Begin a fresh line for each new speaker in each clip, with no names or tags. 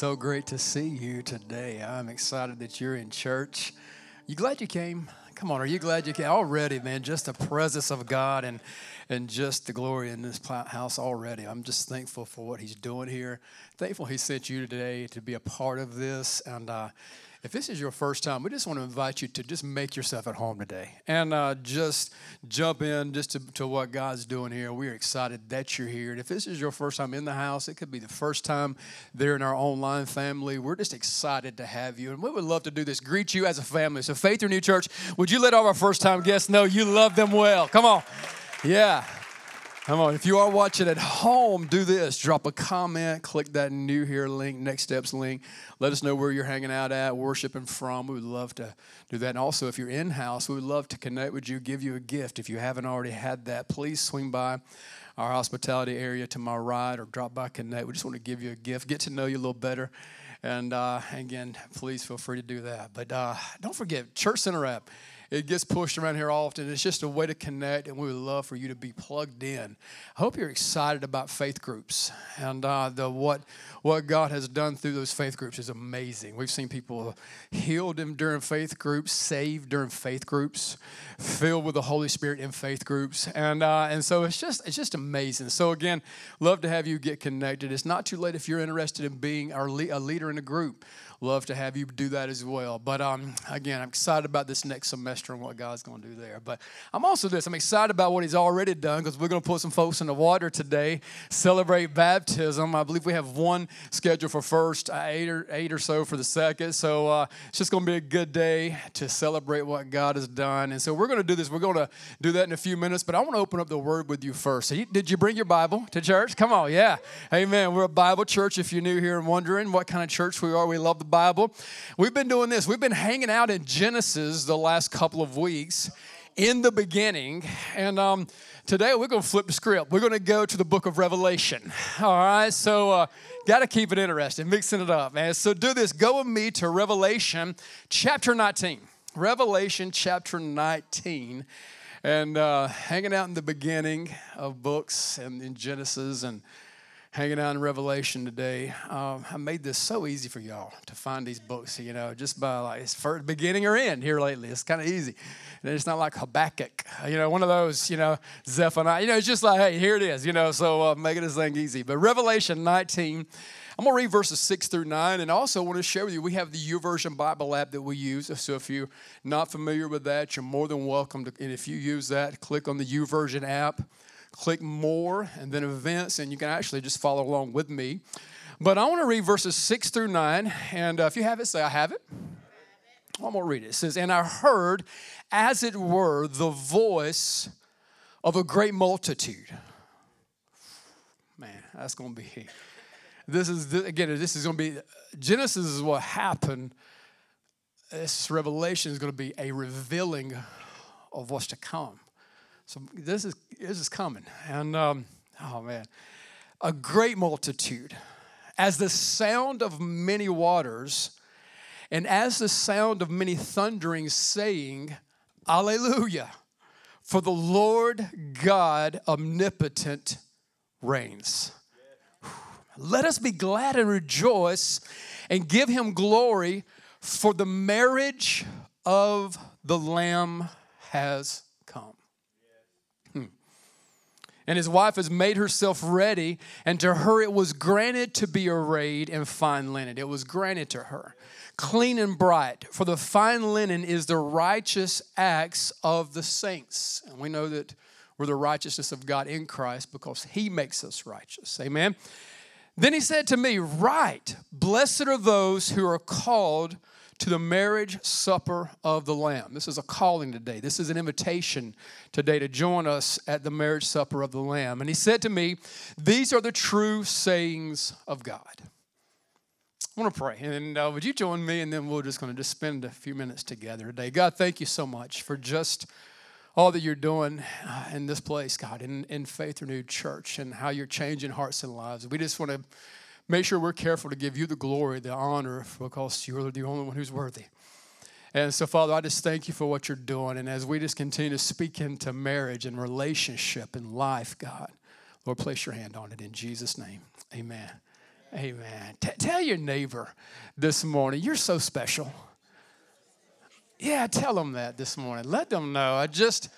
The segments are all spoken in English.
So great to see you today. I'm excited that you're in church. You glad you came? Come on, are you glad you came? Already, man, just the presence of God and and just the glory in this house already. I'm just thankful for what He's doing here. Thankful He sent you today to be a part of this. And uh, if this is your first time, we just want to invite you to just make yourself at home today and uh, just jump in just to, to what God's doing here. We're excited that you're here. And if this is your first time in the house, it could be the first time there in our online family. We're just excited to have you. And we would love to do this, greet you as a family. So, Faith Renewed Church, would you let all our first time guests know you love them well? Come on. Yeah. Come on, if you are watching at home, do this. Drop a comment, click that new here link, next steps link. Let us know where you're hanging out at, worshiping from. We would love to do that. And also, if you're in house, we would love to connect with you, give you a gift. If you haven't already had that, please swing by our hospitality area to my right or drop by Connect. We just want to give you a gift, get to know you a little better. And uh, again, please feel free to do that. But uh, don't forget, Church Center app it gets pushed around here often. It's just a way to connect, and we would love for you to be plugged in. I hope you're excited about faith groups and uh, the what what God has done through those faith groups is amazing. We've seen people healed during faith groups, saved during faith groups, filled with the Holy Spirit in faith groups, and uh, and so it's just it's just amazing. So again, love to have you get connected. It's not too late if you're interested in being our le- a leader in a group love to have you do that as well. But um, again, I'm excited about this next semester and what God's going to do there. But I'm also this. I'm excited about what He's already done because we're going to put some folks in the water today, celebrate baptism. I believe we have one scheduled for first, uh, eight or eight or so for the second. So uh, it's just going to be a good day to celebrate what God has done. And so we're going to do this. We're going to do that in a few minutes. But I want to open up the Word with you first. Did you bring your Bible to church? Come on, yeah. Amen. We're a Bible church. If you're new here and wondering what kind of church we are, we love the Bible. We've been doing this. We've been hanging out in Genesis the last couple of weeks in the beginning. And um, today we're going to flip the script. We're going to go to the book of Revelation. All right, so uh, got to keep it interesting, mixing it up, man. So do this. Go with me to Revelation chapter 19. Revelation chapter 19. And uh, hanging out in the beginning of books and in Genesis and hanging out in Revelation today. Um, I made this so easy for y'all to find these books, you know, just by like it's first beginning or end here lately. It's kind of easy. And it's not like Habakkuk, you know, one of those, you know, Zephaniah. You know, it's just like, hey, here it is, you know, so uh, making this thing easy. But Revelation 19, I'm going to read verses 6 through 9. And also want to share with you, we have the YouVersion Bible app that we use. So if you're not familiar with that, you're more than welcome to, and if you use that, click on the YouVersion app click more and then events, and you can actually just follow along with me. But I want to read verses six through nine, and uh, if you have it, say, I have it. I'm going to read it. It says, And I heard, as it were, the voice of a great multitude. Man, that's going to be. This is, again, this is going to be, Genesis is what happened. This revelation is going to be a revealing of what's to come. So this is this is coming, and um, oh man, a great multitude, as the sound of many waters, and as the sound of many thunderings, saying, Alleluia! For the Lord God omnipotent reigns. Let us be glad and rejoice and give him glory, for the marriage of the Lamb has and his wife has made herself ready, and to her it was granted to be arrayed in fine linen. It was granted to her, clean and bright. For the fine linen is the righteous acts of the saints. And we know that we're the righteousness of God in Christ because he makes us righteous. Amen. Then he said to me, Right, blessed are those who are called to the marriage supper of the Lamb. This is a calling today. This is an invitation today to join us at the marriage supper of the Lamb. And he said to me, These are the true sayings of God. I want to pray. And uh, would you join me? And then we're just going to just spend a few minutes together today. God, thank you so much for just all that you're doing uh, in this place, God, in, in Faith Renewed Church, and how you're changing hearts and lives. We just want to make sure we're careful to give you the glory, the honor, because you're the only one who's worthy. And so, Father, I just thank you for what you're doing. And as we just continue to speak into marriage and relationship and life, God, Lord, place your hand on it in Jesus' name. Amen. Amen. T- tell your neighbor this morning, you're so special. Yeah, tell them that this morning. Let them know. I just,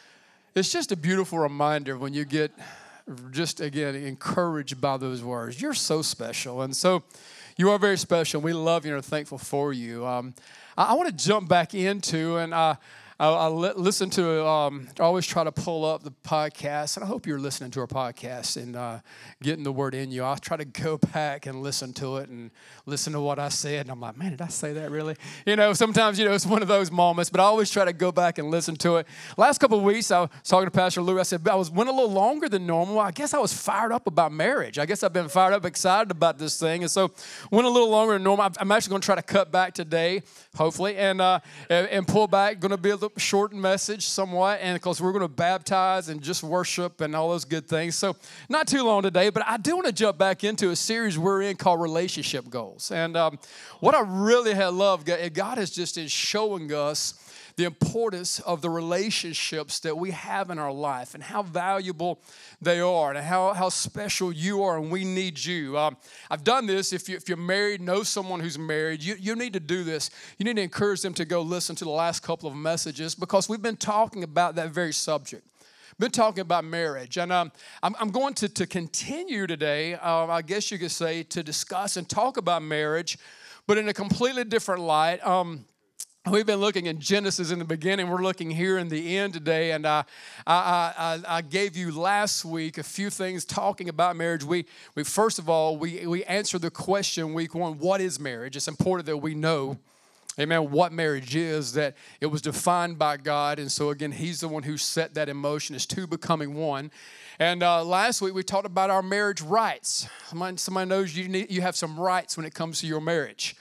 it's just a beautiful reminder when you get just again encouraged by those words. You're so special, and so you are very special. We love you and are thankful for you. Um, I, I want to jump back into and. Uh, I, I listen to, um, I always try to pull up the podcast, and I hope you're listening to our podcast and uh, getting the word in you. I try to go back and listen to it and listen to what I said, and I'm like, man, did I say that really? You know, sometimes, you know, it's one of those moments, but I always try to go back and listen to it. Last couple of weeks, I was talking to Pastor Lou. I said, I was went a little longer than normal. I guess I was fired up about marriage. I guess I've been fired up, excited about this thing, and so went a little longer than normal. I'm actually going to try to cut back today, hopefully, and, uh, and pull back. Going to be a shortened message somewhat, and because we're going to baptize and just worship and all those good things. So, not too long today, but I do want to jump back into a series we're in called Relationship Goals. And um, what I really have loved, God is just in showing us the importance of the relationships that we have in our life and how valuable they are and how, how special you are and we need you. Um, I've done this. If, you, if you're married, know someone who's married, you, you need to do this. You need to encourage them to go listen to the last couple of messages because we've been talking about that very subject been talking about marriage and um, I'm, I'm, going to, to continue today uh, i guess you could say to discuss and talk about marriage but in a completely different light um, We've been looking in Genesis in the beginning. We're looking here in the end today. And I, I, I, I, gave you last week a few things talking about marriage. We, we first of all, we, we answered the question week one what is marriage? It's important that we know, amen, what marriage is, that it was defined by God. And so, again, He's the one who set that in motion, is two becoming one. And uh, last week we talked about our marriage rights. Somebody, somebody knows you, need, you have some rights when it comes to your marriage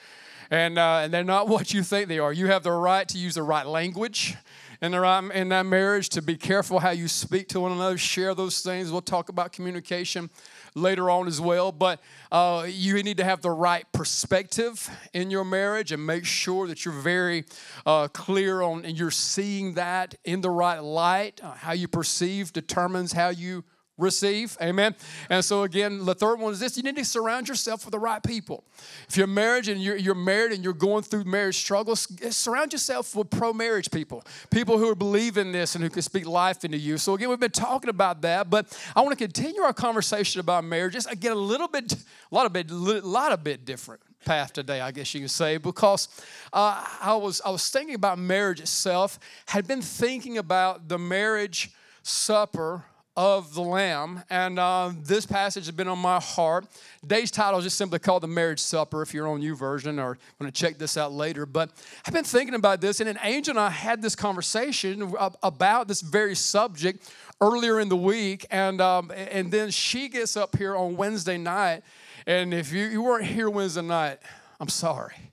and, uh, and they're not what you think they are. You have the right to use the right language in, the right, in that marriage, to be careful how you speak to one another, share those things. We'll talk about communication later on as well. But uh, you need to have the right perspective in your marriage and make sure that you're very uh, clear on and you're seeing that in the right light. Uh, how you perceive determines how you receive. Amen. And so again, the third one is this: you need to surround yourself with the right people. If you're married and you're, you're married and you're going through marriage struggles, surround yourself with pro-marriage people, people who are believing this and who can speak life into you. So again, we've been talking about that, but I want to continue our conversation about marriage. Just again, a little bit, a lot of bit, a lot of bit different path today, I guess you could say, because uh, I was I was thinking about marriage itself, had been thinking about the marriage supper of the Lamb. And uh, this passage has been on my heart. Today's title is just simply called The Marriage Supper if you're on YouVersion or going to check this out later. But I've been thinking about this, and an angel and I had this conversation about this very subject earlier in the week. And, um, and then she gets up here on Wednesday night. And if you, you weren't here Wednesday night, I'm sorry.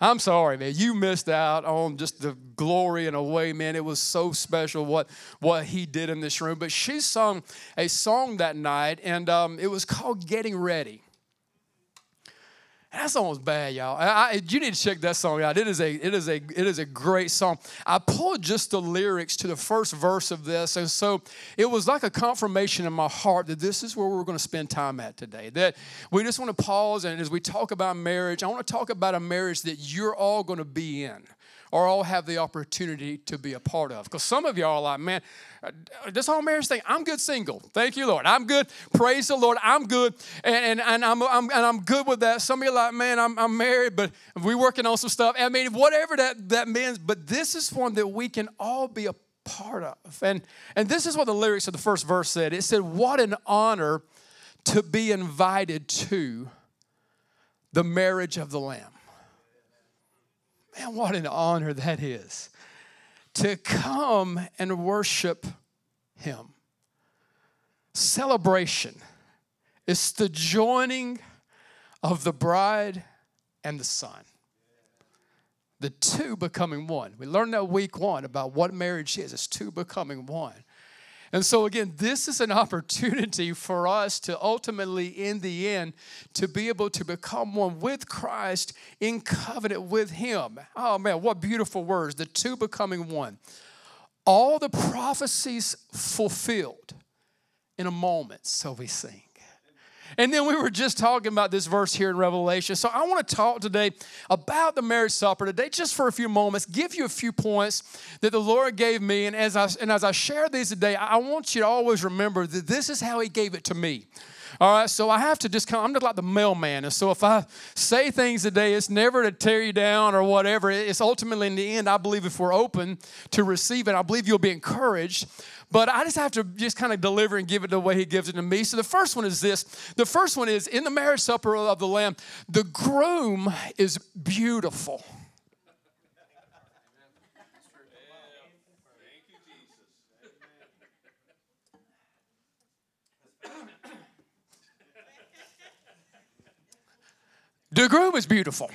I'm sorry, man. You missed out on just the glory in a way, man. It was so special what, what he did in this room. But she sung a song that night, and um, it was called Getting Ready. That song was bad, y'all. I, I, you need to check that song out. It is a it is a it is a great song. I pulled just the lyrics to the first verse of this, and so it was like a confirmation in my heart that this is where we're going to spend time at today. That we just want to pause, and as we talk about marriage, I want to talk about a marriage that you're all going to be in or all have the opportunity to be a part of. Because some of y'all are like, man, uh, this whole marriage thing, I'm good single. Thank you, Lord. I'm good. Praise the Lord. I'm good. And, and, and, I'm, I'm, and I'm good with that. Some of you are like, man, I'm, I'm married, but we're working on some stuff. I mean, whatever that, that means, but this is one that we can all be a part of. And, and this is what the lyrics of the first verse said it said, What an honor to be invited to the marriage of the Lamb. Man, what an honor that is to come and worship Him. Celebration is the joining of the bride and the son. The two becoming one. We learned that week one about what marriage is. It's two becoming one. And so, again, this is an opportunity for us to ultimately, in the end, to be able to become one with Christ in covenant with Him. Oh, man, what beautiful words. The two becoming one. All the prophecies fulfilled in a moment, so we sing. And then we were just talking about this verse here in Revelation. So I want to talk today about the marriage supper today, just for a few moments, give you a few points that the Lord gave me. And as I, and as I share these today, I want you to always remember that this is how He gave it to me. All right, so I have to just come, I'm just like the mailman. And so if I say things today, it's never to tear you down or whatever. It's ultimately in the end, I believe if we're open to receive it, I believe you'll be encouraged. But I just have to just kind of deliver and give it the way He gives it to me. So the first one is this the first one is in the marriage supper of the Lamb, the groom is beautiful. The groom is beautiful.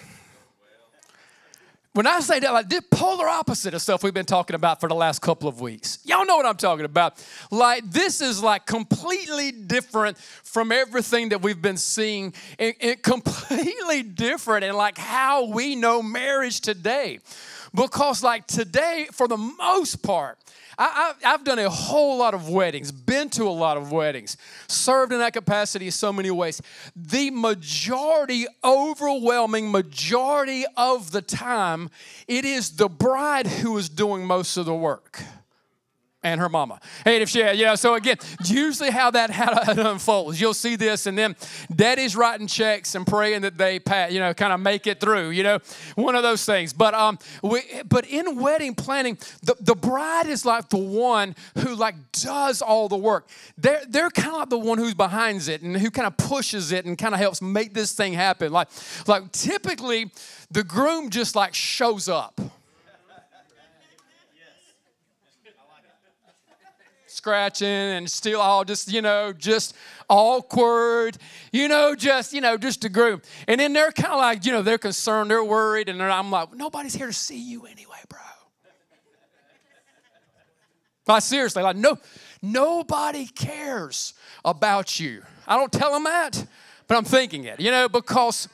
When I say that, like the polar opposite of stuff we've been talking about for the last couple of weeks. Y'all know what I'm talking about. Like, this is like completely different from everything that we've been seeing, and, and completely different in like how we know marriage today. Because, like, today, for the most part, I, have done a whole lot of weddings, been to a lot of weddings, served in that capacity in so many ways. The majority, overwhelming majority of the time, it is the bride who is doing most of the work and her mama. And if she, you know, so again, usually how that how it unfolds, you'll see this, and then daddy's writing checks and praying that they, pat, you know, kind of make it through, you know, one of those things. But um, we, but in wedding planning, the, the bride is like the one who like does all the work. They're they're kind of like the one who's behind it and who kind of pushes it and kind of helps make this thing happen. Like like typically, the groom just like shows up. Scratching and still all just, you know, just awkward, you know, just, you know, just a group. And then they're kind of like, you know, they're concerned, they're worried, and I'm like, nobody's here to see you anyway, bro. Like seriously, like no, nobody cares about you. I don't tell them that, but I'm thinking it, you know, because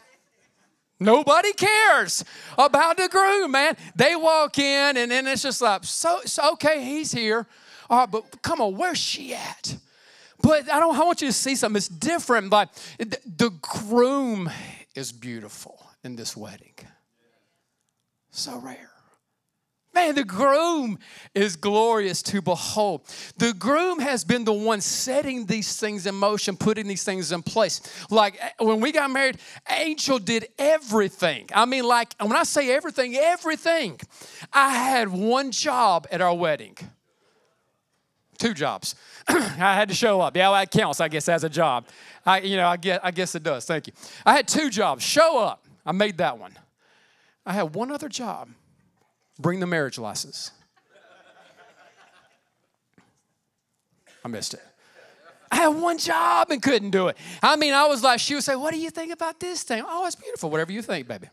Nobody cares about the groom, man. They walk in and then it's just like, so, so okay, he's here. All right, but come on, where's she at? But I don't I want you to see something. It's different, but the groom is beautiful in this wedding. So rare. Man, the groom is glorious to behold. The groom has been the one setting these things in motion, putting these things in place. Like eh, when we got married, Angel did everything. I mean, like when I say everything, everything. I had one job at our wedding two jobs. I had to show up. Yeah, that counts, I guess, as a job. I, you know, I guess, I guess it does. Thank you. I had two jobs. Show up. I made that one. I had one other job. Bring the marriage license. I missed it. I had one job and couldn't do it. I mean, I was like, she would say, What do you think about this thing? Oh, it's beautiful. Whatever you think, baby.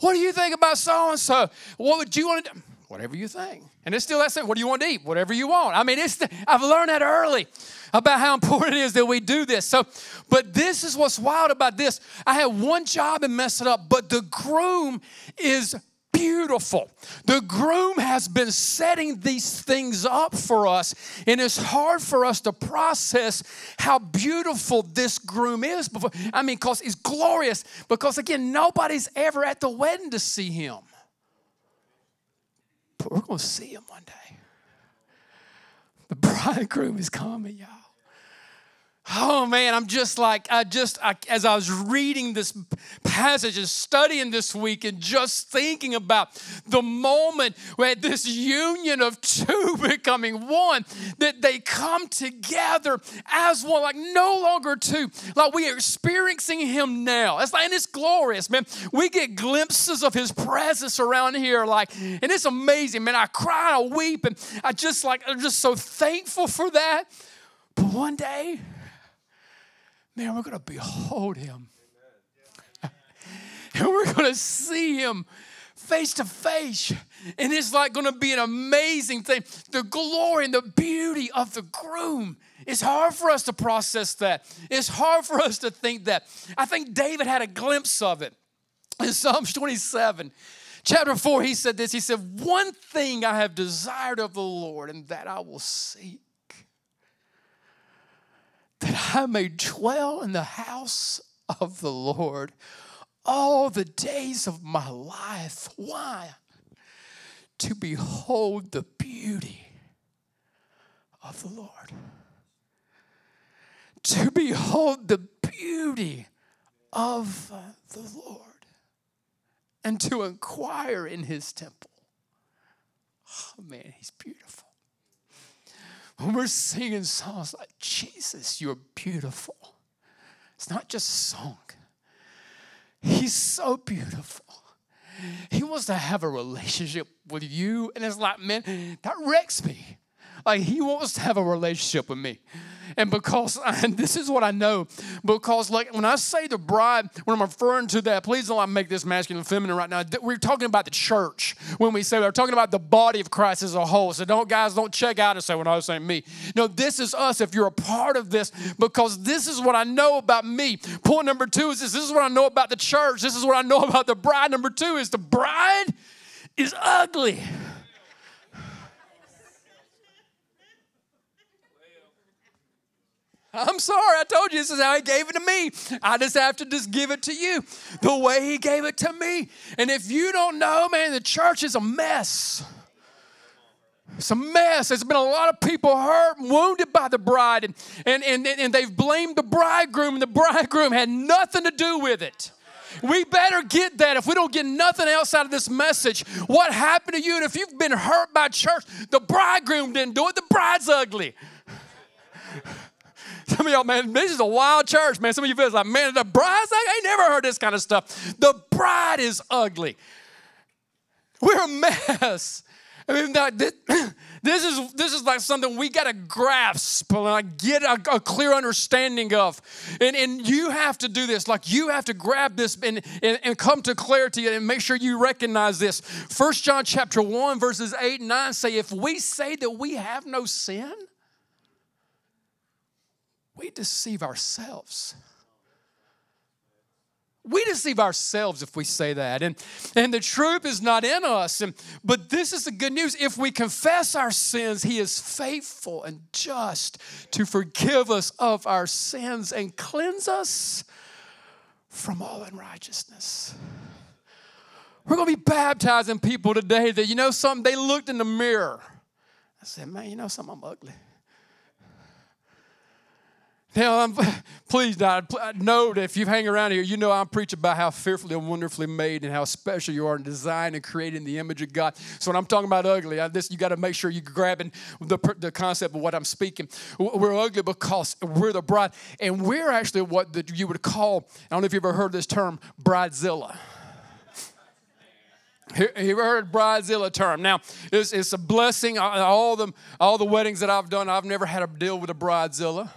What do you think about so and so? What would you want to do? Whatever you think. And it's still that same. What do you want to eat? Whatever you want. I mean, it's the, I've learned that early about how important it is that we do this. So, but this is what's wild about this. I had one job and messed it up, but the groom is beautiful. The groom has been setting these things up for us, and it's hard for us to process how beautiful this groom is. Before, I mean, because he's glorious, because again, nobody's ever at the wedding to see him. But we're going to see him one day. The bridegroom is coming, y'all. Oh man, I'm just like, I just, I, as I was reading this passage and studying this week and just thinking about the moment where this union of two becoming one, that they come together as one, like no longer two. Like we are experiencing Him now. It's like, and it's glorious, man. We get glimpses of His presence around here, like, and it's amazing, man. I cry, I weep, and I just like, I'm just so thankful for that. But one day, man, we're going to behold him. and we're going to see him face to face. And it's like going to be an amazing thing. The glory and the beauty of the groom. It's hard for us to process that. It's hard for us to think that. I think David had a glimpse of it in Psalms 27. Chapter 4, he said this He said, One thing I have desired of the Lord, and that I will seek, that I may dwell in the house of the Lord all the days of my life. Why? To behold the beauty of the Lord. To behold the beauty of the Lord and to inquire in his temple. Oh man, he's beautiful. When we're singing songs like, Jesus, you're beautiful, it's not just a song, he's so beautiful. He wants to have a relationship with you, and it's like, man, that wrecks me. Like, he wants to have a relationship with me. And because, and this is what I know, because like when I say the bride, when I'm referring to that, please don't make this masculine and feminine right now. We're talking about the church when we say we're talking about the body of Christ as a whole. So don't, guys, don't check out and say, when I was saying me. No, this is us if you're a part of this, because this is what I know about me. Point number two is this this is what I know about the church. This is what I know about the bride. Number two is the bride is ugly. I'm sorry, I told you this is how he gave it to me. I just have to just give it to you the way he gave it to me. And if you don't know, man, the church is a mess. It's a mess. There's been a lot of people hurt and wounded by the bride, and, and, and, and they've blamed the bridegroom, and the bridegroom had nothing to do with it. We better get that if we don't get nothing else out of this message. What happened to you? And if you've been hurt by church, the bridegroom didn't do it, the bride's ugly. Some of y'all, man, this is a wild church, man. Some of you feel like, man, the bride's like, I ain't never heard this kind of stuff. The bride is ugly. We're a mess. I mean, this, this is this is like something we got to grasp, and like get a, a, clear understanding of, and and you have to do this. Like you have to grab this and, and and come to clarity and make sure you recognize this. First John chapter one verses eight and nine say, if we say that we have no sin, we deceive ourselves. We deceive ourselves if we say that. And, and the truth is not in us. And, but this is the good news. If we confess our sins, He is faithful and just to forgive us of our sins and cleanse us from all unrighteousness. We're going to be baptizing people today that, you know, something, they looked in the mirror. I said, man, you know something, I'm ugly. Now, I'm, please, God, know that if you hang around here, you know I preach about how fearfully and wonderfully made and how special you are and designed and created in the image of God. So when I'm talking about ugly, I, this you got to make sure you're grabbing the, the concept of what I'm speaking. We're ugly because we're the bride, and we're actually what the, you would call, I don't know if you've ever heard this term, bridezilla. You ever heard bridezilla term? Now, it's, it's a blessing. All the, all the weddings that I've done, I've never had to deal with a bridezilla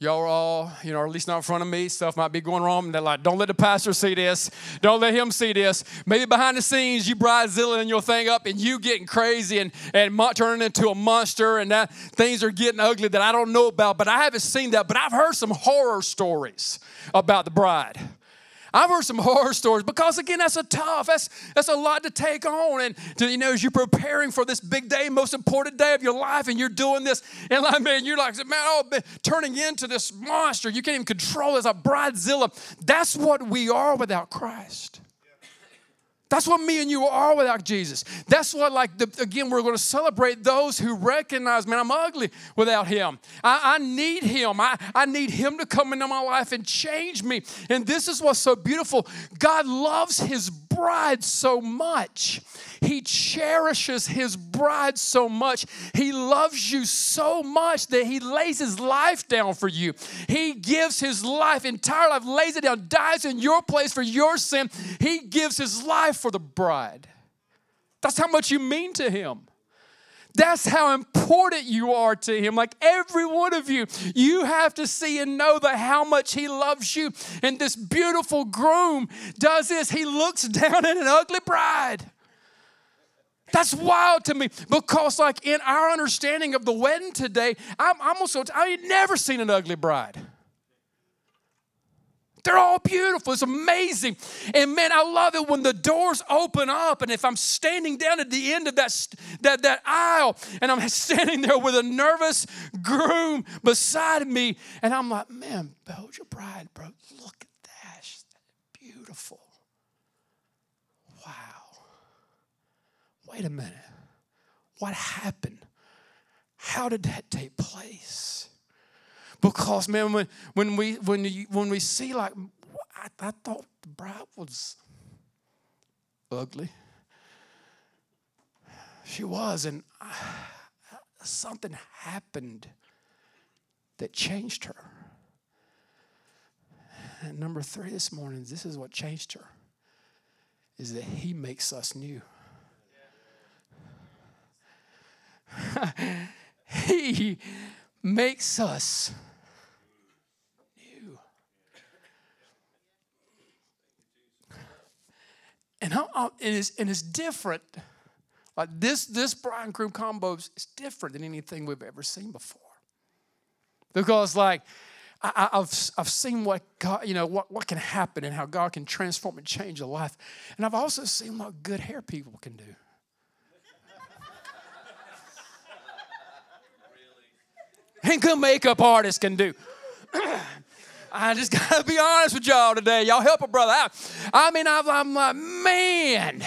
y'all are all, you know, at least not in front of me, stuff might be going wrong. And they're like, don't let the pastor see this. Don't let him see this. Maybe behind the scenes, you bridezilla your thing up and you getting crazy and, and turning into a monster and that things are getting ugly that I don't know about, but I haven't seen that. But I've heard some horror stories about the bride. I've heard some horror stories because again, that's a tough, that's that's a lot to take on. And to, you know, as you're preparing for this big day, most important day of your life, and you're doing this, and like, man, you're like, man, oh, man, turning into this monster. You can't even control as a bridezilla. That's what we are without Christ. That's what me and you are without Jesus. That's what, like, the, again, we're going to celebrate those who recognize, man, I'm ugly without Him. I, I need Him. I, I need Him to come into my life and change me. And this is what's so beautiful. God loves His bride so much. He cherishes his bride so much. He loves you so much that he lays his life down for you. He gives his life, entire life, lays it down, dies in your place for your sin. He gives his life for the bride. That's how much you mean to him. That's how important you are to Him. Like every one of you, you have to see and know that how much He loves you. And this beautiful groom does this. He looks down at an ugly bride. That's wild to me because, like, in our understanding of the wedding today, I'm almost so, I've never seen an ugly bride. They're all beautiful. It's amazing. And man, I love it when the doors open up. And if I'm standing down at the end of that, that, that aisle and I'm standing there with a nervous groom beside me, and I'm like, man, hold your bride, bro. Look at that. She's beautiful. Wow. Wait a minute. What happened? How did that take place? Because man, when, when we when you, when we see like I, I thought the bride was ugly. She was, and I, something happened that changed her. And number three this morning, this is what changed her, is that he makes us new. he makes us And, and, it's, and it's different. Like this, this bride and groom combo is different than anything we've ever seen before. Because like I, have I've seen what God, you know, what, what can happen and how God can transform and change a life. And I've also seen what good hair people can do. and good makeup artists can do. I just gotta be honest with y'all today. Y'all help a brother out. I mean, I'm like, man.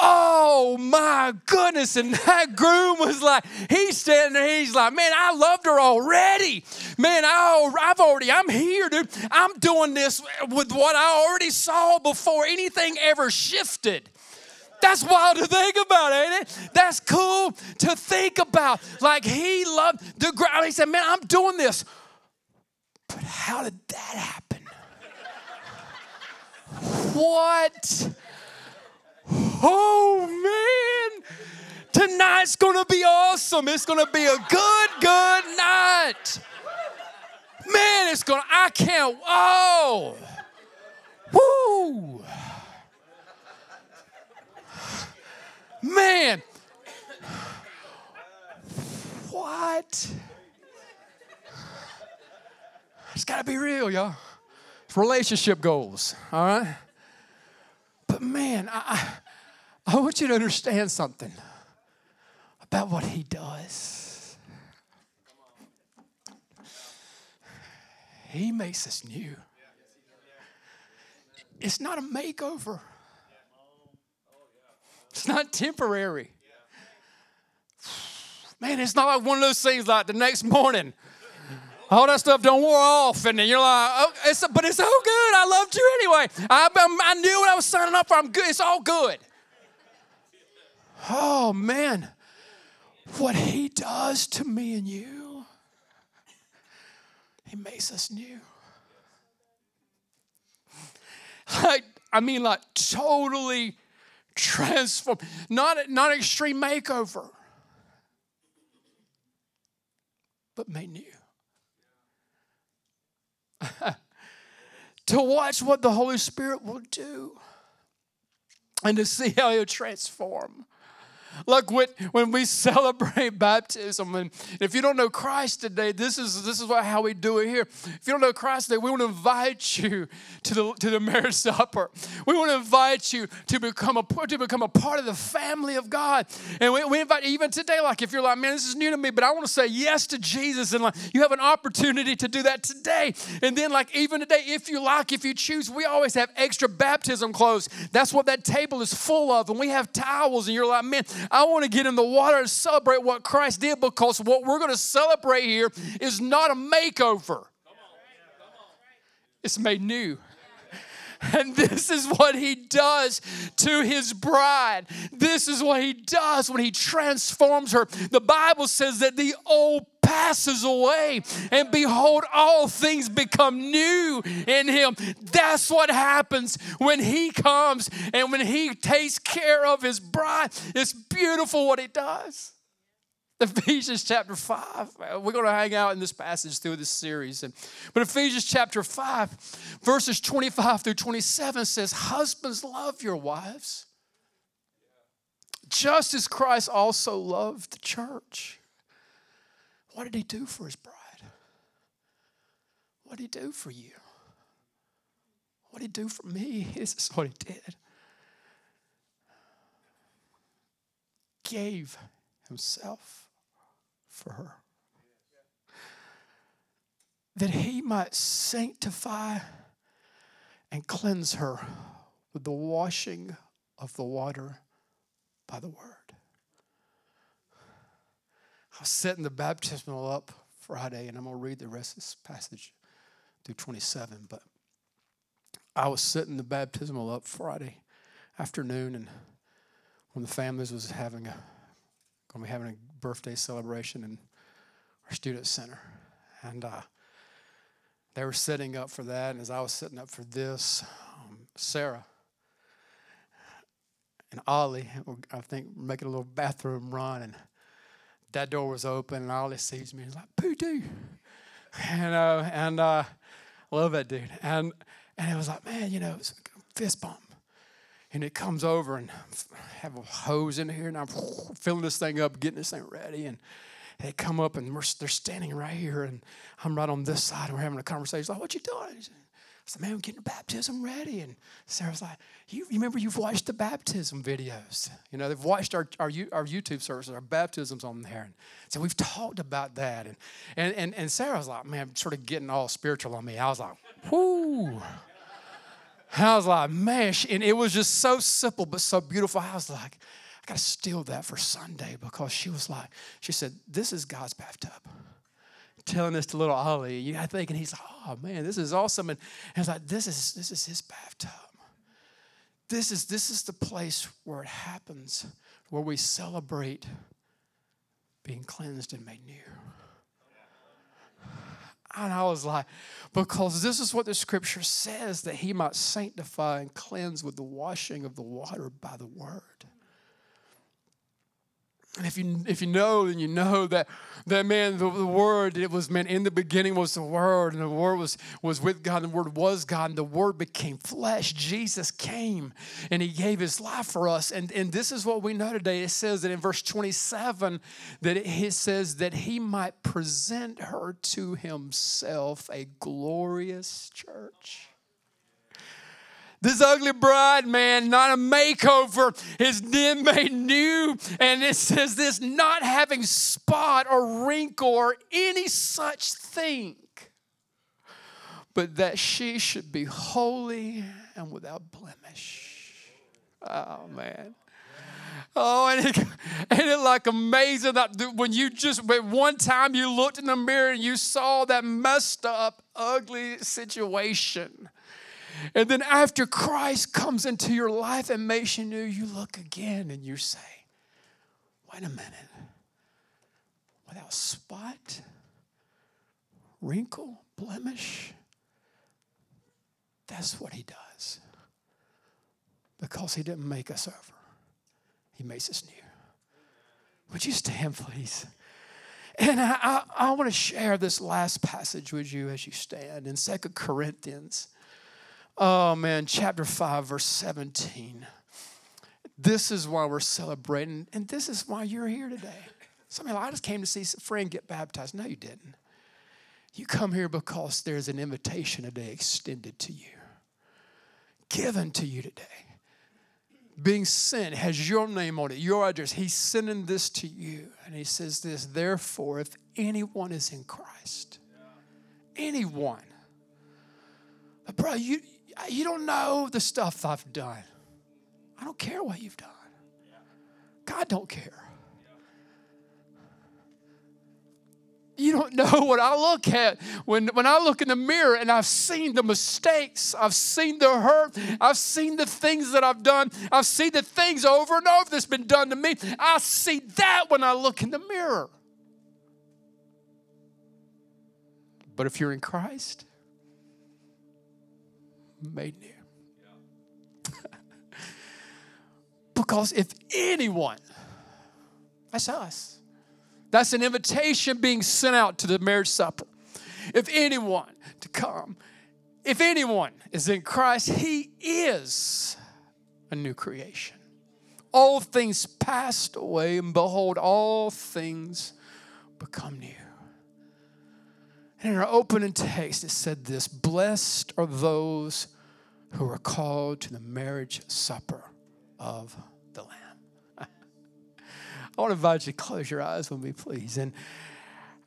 Oh my goodness. And that groom was like, he's standing there, he's like, man, I loved her already. Man, I, I've already, I'm here, dude. I'm doing this with what I already saw before anything ever shifted. That's wild to think about, ain't it? That's cool to think about. Like he loved the ground. He said, man, I'm doing this but how did that happen? what? Oh man, tonight's gonna be awesome. It's gonna be a good, good night. Man, it's gonna, I can't, oh, woo. Man, what? It's got to be real, y'all. It's relationship goals, all right? But man, I, I want you to understand something about what he does. He makes us new. It's not a makeover. It's not temporary. Man, it's not like one of those things like the next morning all that stuff don't wear off, and then you're like, oh, it's, but it's all good. I loved you anyway. I, I knew what I was signing up for. I'm good. It's all good. Oh man, what He does to me and you, He makes us new. Like I mean, like totally transform. Not not extreme makeover, but made new. to watch what the Holy Spirit will do and to see how He'll transform. Like when, when we celebrate baptism, and if you don't know Christ today, this is this is how we do it here. If you don't know Christ today, we want to invite you to the to the marriage supper. We want to invite you to become a to become a part of the family of God. And we, we invite even today, like if you're like, man, this is new to me, but I want to say yes to Jesus, and like you have an opportunity to do that today. And then like even today, if you like, if you choose, we always have extra baptism clothes. That's what that table is full of, and we have towels, and you're like, man, I want to get in the water and celebrate what Christ did because what we're going to celebrate here is not a makeover, it's made new. And this is what he does to his bride. This is what he does when he transforms her. The Bible says that the old passes away, and behold, all things become new in him. That's what happens when he comes and when he takes care of his bride. It's beautiful what he does. Ephesians chapter 5. We're going to hang out in this passage through this series. But Ephesians chapter 5, verses 25 through 27 says, Husbands, love your wives, just as Christ also loved the church. What did he do for his bride? What did he do for you? What did he do for me? This is what he did. Gave himself for her. That he might sanctify and cleanse her with the washing of the water by the word. I was setting the baptismal up Friday, and I'm going to read the rest of this passage through 27. But I was setting the baptismal up Friday afternoon, and when the families was having a going to be having a birthday celebration in our student center. And uh, they were setting up for that. And as I was setting up for this, um, Sarah and Ollie, I think, making a little bathroom run. And that door was open, and Ollie sees me he's like, Poo doo. And, uh, and uh, I love that dude. And, and it was like, man, you know, it's a fist bump and it comes over and I have a hose in here and I'm filling this thing up, getting this thing ready. And they come up and they're standing right here and I'm right on this side and we're having a conversation. Like, what you doing? Said, man, I'm getting baptism ready. And Sarah's like, you, remember you've watched the baptism videos. You know, they've watched our, our, our YouTube services, our baptisms on there. And so we've talked about that. And, and, and, and Sarah was like, man, sort of getting all spiritual on me. I was like, whoo. I was like, man, and it was just so simple but so beautiful. I was like, I got to steal that for Sunday because she was like, she said, this is God's bathtub. Telling this to little Ollie, you know, thinking he's like, oh man, this is awesome. And, and I was like, this is this is his bathtub. This is this is the place where it happens, where we celebrate being cleansed and made new. And I was like, because this is what the scripture says that he might sanctify and cleanse with the washing of the water by the word. And if you if you know, then you know that that man, the, the, word it was meant in the beginning was the word, and the word was was with God, and the word was God, and the word became flesh. Jesus came and he gave his life for us. And, and this is what we know today. It says that in verse 27 that it, it says that he might present her to himself a glorious church. This ugly bride, man, not a makeover, is then made new. And it says this not having spot or wrinkle or any such thing, but that she should be holy and without blemish. Oh, man. Oh, and it, it like amazing that when you just, when one time you looked in the mirror and you saw that messed up, ugly situation and then after Christ comes into your life and makes you new, you look again and you say, wait a minute. Without spot, wrinkle, blemish, that's what he does. Because he didn't make us over, he makes us new. Would you stand, please? And I, I, I want to share this last passage with you as you stand in Second Corinthians Oh man, chapter 5, verse 17. This is why we're celebrating, and this is why you're here today. Some of you, I just came to see a friend get baptized. No, you didn't. You come here because there's an invitation today extended to you, given to you today. Being sent has your name on it, your address. He's sending this to you. And he says this, therefore, if anyone is in Christ, anyone, bro, you you don't know the stuff I've done. I don't care what you've done. God don't care. You don't know what I look at when, when I look in the mirror and I've seen the mistakes, I've seen the hurt, I've seen the things that I've done, I've seen the things over and over that's been done to me. I see that when I look in the mirror. But if you're in Christ, made new. because if anyone, that's us, That's an invitation being sent out to the marriage supper. If anyone to come, if anyone is in Christ, he is a new creation. All things passed away, and behold, all things become new. And in our opening text, it said this Blessed are those who are called to the marriage supper of the Lamb. I want to invite you to close your eyes with me, please. And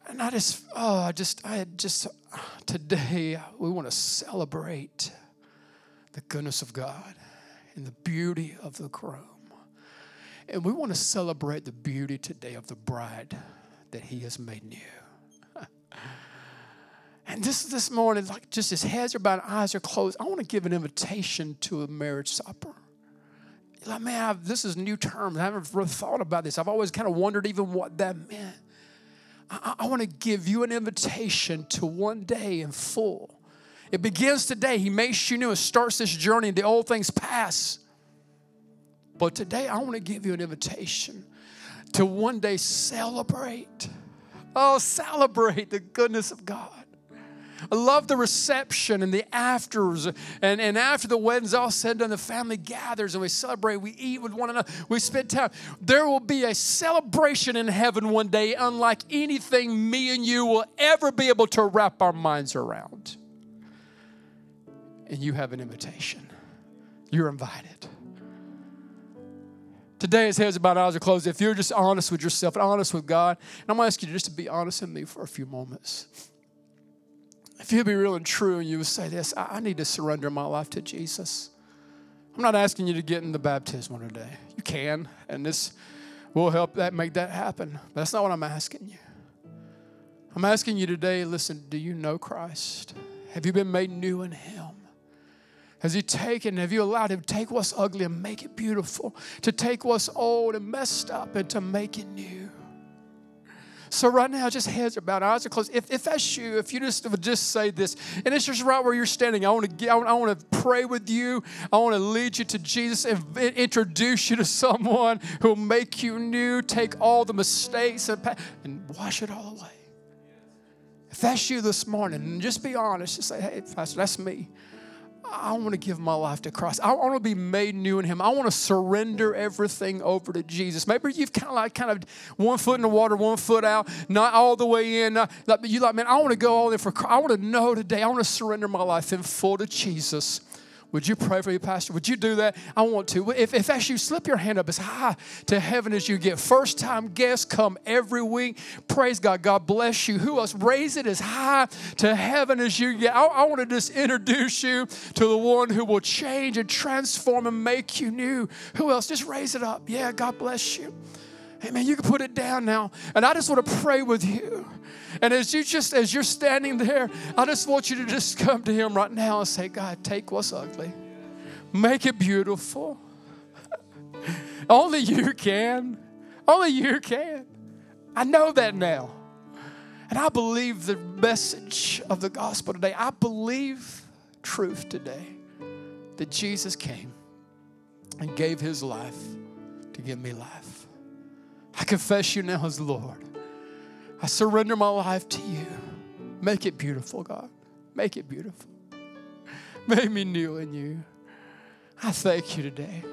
and I just, oh, I just, I just, today we want to celebrate the goodness of God and the beauty of the groom. And we want to celebrate the beauty today of the bride that he has made new. And this this morning, like just his heads are bowed, eyes are closed. I want to give an invitation to a marriage supper. Like, man, I've, this is new terms. I haven't really thought about this. I've always kind of wondered even what that meant. I, I want to give you an invitation to one day in full. It begins today. He makes you new and starts this journey. The old things pass. But today, I want to give you an invitation to one day celebrate. Oh, celebrate the goodness of God. I love the reception and the afters. And, and after the wedding's all said and the family gathers and we celebrate. We eat with one another. We spend time. There will be a celebration in heaven one day, unlike anything me and you will ever be able to wrap our minds around. And you have an invitation. You're invited. Today, as heads about eyes are closed, if you're just honest with yourself and honest with God, and I'm going to ask you to just to be honest with me for a few moments if you'd be real and true and you would say this, I, need to surrender my life to Jesus. I'm not asking you to get in the baptism today. You can, and this will help that make that happen. That's not what I'm asking you. I'm asking you today, listen, do you know Christ? Have you been made new in Him? Has He taken, have you allowed Him to take what's ugly and make it beautiful? To take what's old and messed up and to make it new? So right now, just heads are bowed, eyes are closed. If, if that's you, if you just would just say this, and it's just right where you're standing, I want to get, I want to pray with you. I want to lead you to Jesus and introduce you to someone who'll make you new, take all the mistakes and, and wash it all away. If that's you this morning, just be honest. Just say, hey, Pastor, that's me. I want to give my life to Christ. I want to be made new in Him. I want to surrender everything over to Jesus. Maybe you've kind of like kind of one foot in the water, one foot out, not all the way in. Not, you like, man, I want to go all in for. Christ. I want to know today. I want to surrender my life in full to Jesus. Would you pray for your pastor? Would you do that? I want to. If, if as you slip your hand up as high to heaven as you get, first time guests come every week. Praise God. God bless you. Who else? Raise it as high to heaven as you get. I, I want to just introduce you to the one who will change and transform and make you new. Who else? Just raise it up. Yeah, God bless you. Hey man, you can put it down now. And I just want to pray with you. And as you just as you're standing there, I just want you to just come to him right now and say, God, take what's ugly. Make it beautiful. Only you can. Only you can. I know that now. And I believe the message of the gospel today. I believe truth today that Jesus came and gave his life to give me life. I confess you now as Lord. I surrender my life to you. Make it beautiful, God. Make it beautiful. Make me new in you. I thank you today.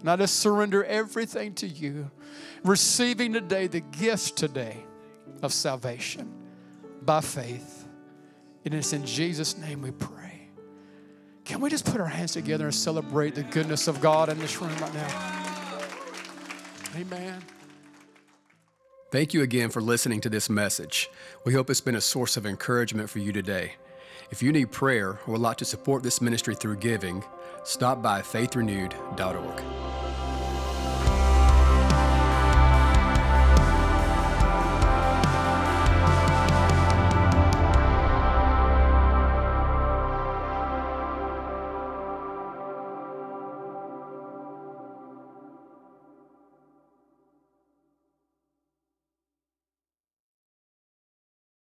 And I just surrender everything to you, receiving today the gift today of salvation by faith. And it's in Jesus' name we pray. Can we just put our hands together and celebrate the goodness of God in this room right now? Amen.
Thank you again for listening to this message. We hope it's been a source of encouragement for you today. If you need prayer or would like to support this ministry through giving, stop by faithrenewed.org.